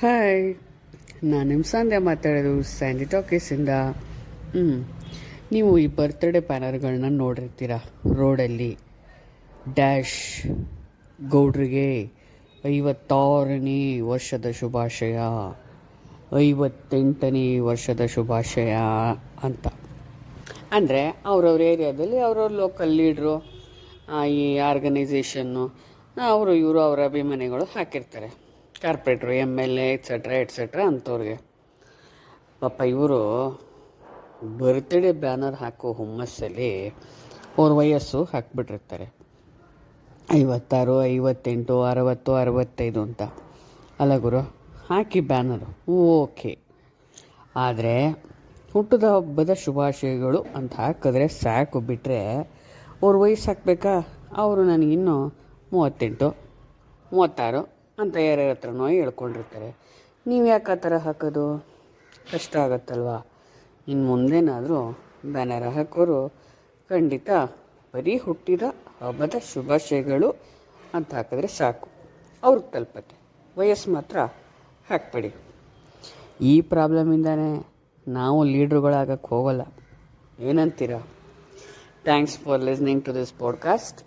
Hi ನಾನು ನಿಮ್ಮ ಸಂಧ್ಯಾ ಮಾತಾಡೋದು ಸ್ಯಾಂಡಿ ಟಾಕೀಸಿಂದ ಹ್ಞೂ ನೀವು ಈ ಬರ್ತ್ಡೇ ಬ್ಯಾನರ್ಗಳನ್ನ ನೋಡಿರ್ತೀರ? ರೋಡಲ್ಲಿ. ಡ್ಯಾಶ್ ಗೌಡ್ರಿಗೆ ಐವತ್ತಾರನೇ ವರ್ಷದ ಶುಭಾಶಯ. ಐವತ್ತೆಂಟನೇ ವರ್ಷದ ಶುಭಾಶಯ ಅಂತ. ಅಂದರೆ ಅವ್ರವ್ರ ಏರಿಯಾದಲ್ಲಿ ಅವ್ರವ್ರ ಲೋಕಲ್ ಲೀಡ್ರು ಈ ಆರ್ಗನೈಸೇಷನ್ನು ಅವರು, ಇವರು ಅವರ ಅಭಿಮಾನಿಗಳು ಹಾಕಿರ್ತಾರೆ. ಕಾರ್ಪೊರೇಟ್ರು, M L A etcetera etcetera ಅಂಥವ್ರಿಗೆ ಪಾಪ ಇವರು ಬರ್ತ್ಡೇ ಬ್ಯಾನರ್ ಹಾಕೋ ಹುಮ್ಮಸ್ಸಲ್ಲಿ ಅವ್ರ ವಯಸ್ಸು ಹಾಕ್ಬಿಟ್ಟಿರ್ತಾರೆ. ಐವತ್ತಾರು, ಐವತ್ತೆಂಟು, ಅರವತ್ತು, ಅರವತ್ತೈದು ಅಂತ. ಅಲ್ಲ ಗುರು, ಹಾಕಿ ಬ್ಯಾನರು. ಓಕೆ. ಆದರೆ ಹುಟ್ಟದ ಹಬ್ಬದ ಶುಭಾಶಯಗಳು ಅಂತ ಹಾಕಿದ್ರೆ ಸಾಕು. ಬಿಟ್ಟರೆ ಅವ್ರ ವಯಸ್ಸು ಹಾಕ್ಬೇಕಾ? ಅವರು ನನಗಿನ್ನೂ ಮೂವತ್ತೆಂಟು, ಮೂವತ್ತಾರು ಅಂತ ಯಾರ್ಯಾರ ಹತ್ರನೋ ಹೇಳ್ಕೊಂಡಿರ್ತಾರೆ. ನೀವು ಯಾಕೆ ಆ ಥರ ಹಾಕೋದು? ಕಷ್ಟ ಆಗತ್ತಲ್ವಾ? ಇನ್ನು ಮುಂದೇನಾದರೂ ಬ್ಯಾನರ್ ಹಾಕೋರು ಖಂಡಿತ ಬರೀ ಹುಟ್ಟಿದ ಹಬ್ಬದ ಶುಭಾಶಯಗಳು ಅಂತ ಹಾಕಿದ್ರೆ ಸಾಕು. ಅವ್ರಿಗೆ ತಲುಪತ್ತೆ. ವಯಸ್ಸು ಮಾತ್ರ ಹಾಕ್ಬೇಡಿ. ಈ ಪ್ರಾಬ್ಲಮಿಂದನೇ ನಾವು ಲೀಡ್ರುಗಳಾಗಕ್ಕೆ ಹೋಗಲ್ಲ. ಏನಂತೀರಾ? Thanks for listening to this podcast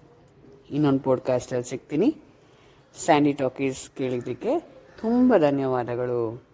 ಇನ್ನೊಂದು ಪಾಡ್ಕಾಸ್ಟಲ್ಲಿ ಸಿಗ್ತೀನಿ. ಸ್ಯಾಂಡಿ ಟಾಕೀಸ್ ಕೇಳಿದ್ದಕ್ಕೆ ತುಂಬ ಧನ್ಯವಾದಗಳು.